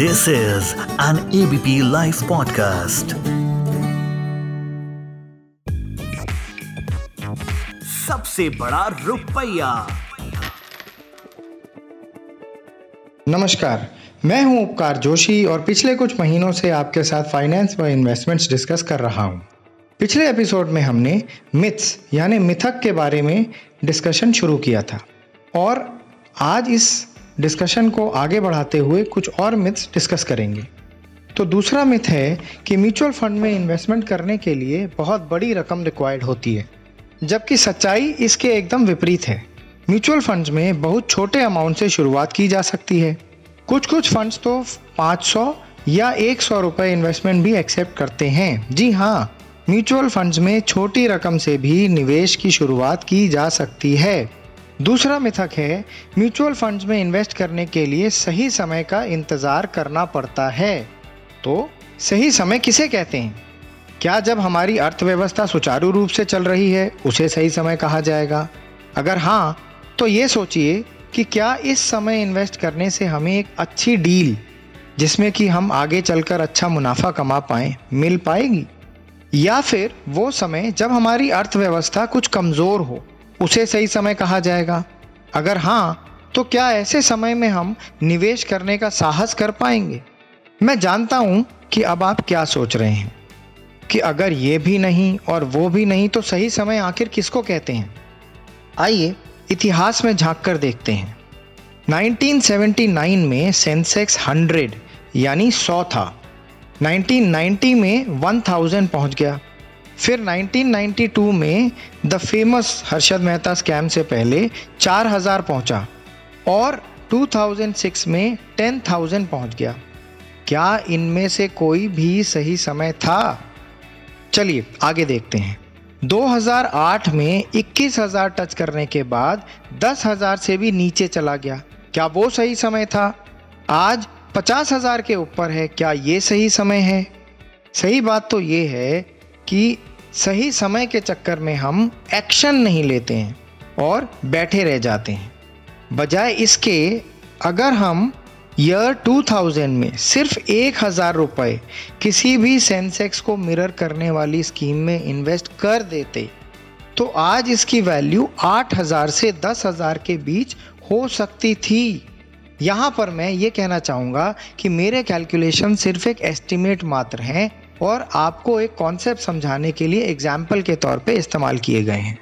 This is an ABP Life podcast. सबसे बड़ा रुपया। नमस्कार मैं हूँ उपकार जोशी और पिछले कुछ महीनों से आपके साथ फाइनेंस व इन्वेस्टमेंट्स डिस्कस कर रहा हूँ। पिछले एपिसोड में हमने मिथ्स यानी मिथक के बारे में डिस्कशन शुरू किया था। और आज इस डिस्कशन को आगे बढ़ाते हुए कुछ और मिथ्स डिस्कस करेंगे। तो दूसरा मिथ है कि म्यूचुअल फंड में इन्वेस्टमेंट करने के लिए बहुत बड़ी रकम रिक्वायर्ड होती है, जबकि सच्चाई इसके एकदम विपरीत है। म्यूचुअल फंड्स में बहुत छोटे अमाउंट से शुरुआत की जा सकती है। कुछ कुछ फंड्स तो 500 या 100 रुपए इन्वेस्टमेंट भी एक्सेप्ट करते हैं। जी हाँ म्यूचुअल फंड्स में छोटी रकम से भी निवेश की शुरुआत की जा सकती है। दूसरा मिथक है म्यूचुअल फंड्स में इन्वेस्ट करने के लिए सही समय का इंतज़ार करना पड़ता है। तो सही समय किसे कहते हैं? क्या जब हमारी अर्थव्यवस्था सुचारू रूप से चल रही है, उसे सही समय कहा जाएगा? अगर हाँ तो ये सोचिए कि क्या इस समय इन्वेस्ट करने से हमें एक अच्छी डील जिसमें कि हम आगे चलकर अच्छा मुनाफा कमा पाएँ, मिल पाएगी? या फिर वो समय जब हमारी अर्थव्यवस्था कुछ कमज़ोर हो उसे सही समय कहा जाएगा। अगर हाँ तो क्या ऐसे समय में हम निवेश करने का साहस कर पाएँगे? मैं जानता हूँ कि अब आप क्या सोच रहे हैं। कि अगर ये भी नहीं और वो भी नहीं तो सही समय आखिर किसको कहते हैं? आइए इतिहास में झाँक कर देखते हैं। 1979 में सेंसेक्स 100 यानी 100 था। 1990 में 1000 पहुँच गया। फिर 1992 में the famous Harshad Mehta scam से पहले 4000 पहुँचा और 2006 में 10000 पहुँच गया। क्या इनमें से कोई भी सही समय था? चलिए, आगे देखते हैं। 2008 में 21000 टच करने के बाद 10000 से भी नीचे चला गया। क्या वो सही समय था? आज 50000 के ऊपर है। क्या ये सही समय है? सही बात तो ये है कि सही समय के चक्कर में हम एक्शन नहीं लेते हैं और बैठे रह जाते हैं। बजाय इसके, अगर हम ईयर 2000 में सिर्फ़ एक हज़ार रुपये किसी भी सेंसेक्स को मिरर करने वाली स्कीम में इन्वेस्ट कर देते तो आज इसकी वैल्यू आठ हज़ार से दस हज़ार के बीच हो सकती थी। यहाँ पर मैं ये कहना चाहूँगा कि मेरे कैलकुलेशन सिर्फ़ एक एस्टिमेट मात्र हैं और आपको एक कॉन्सेप्ट समझाने के लिए एग्ज़ाम्पल के तौर पे इस्तेमाल किए गए हैं।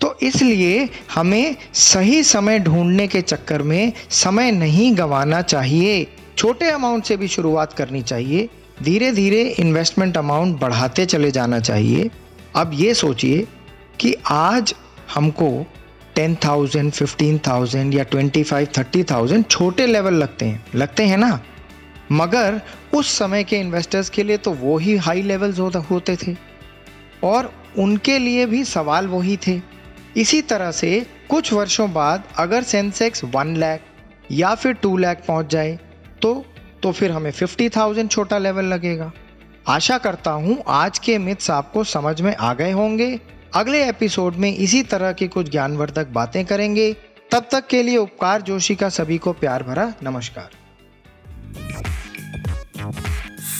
तो इसलिए हमें सही समय ढूँढने के चक्कर में समय नहीं गंवाना चाहिए। छोटे अमाउंट से भी शुरुआत करनी चाहिए। धीरे धीरे इन्वेस्टमेंट अमाउंट बढ़ाते चले जाना चाहिए। अब ये सोचिए कि आज हमको टेन थाउज़ेंड फिफ्टीन थाउज़ेंड या ट्वेंटी फाइव थर्टी थाउज़ेंड छोटे लेवल लगते हैं। लगते हैं ना? मगर उस समय के इन्वेस्टर्स के लिए तो वो ही हाई लेवल्स होते थे। और उनके लिए भी सवाल वही थे। इसी तरह से कुछ वर्षों बाद अगर सेंसेक्स वन लैख या फिर टू लैख पहुँच जाए तो तो फिर हमें फिफ्टी थाउज़ेंड छोटा लेवल लगेगा। आशा करता हूँ आज के मिथ्स आपको समझ में आ गए होंगे। अगले एपिसोड में इसी तरह की कुछ ज्ञानवर्धक बातें करेंगे। तब तक के लिए उपकार जोशी का सभी को प्यार भरा नमस्कार।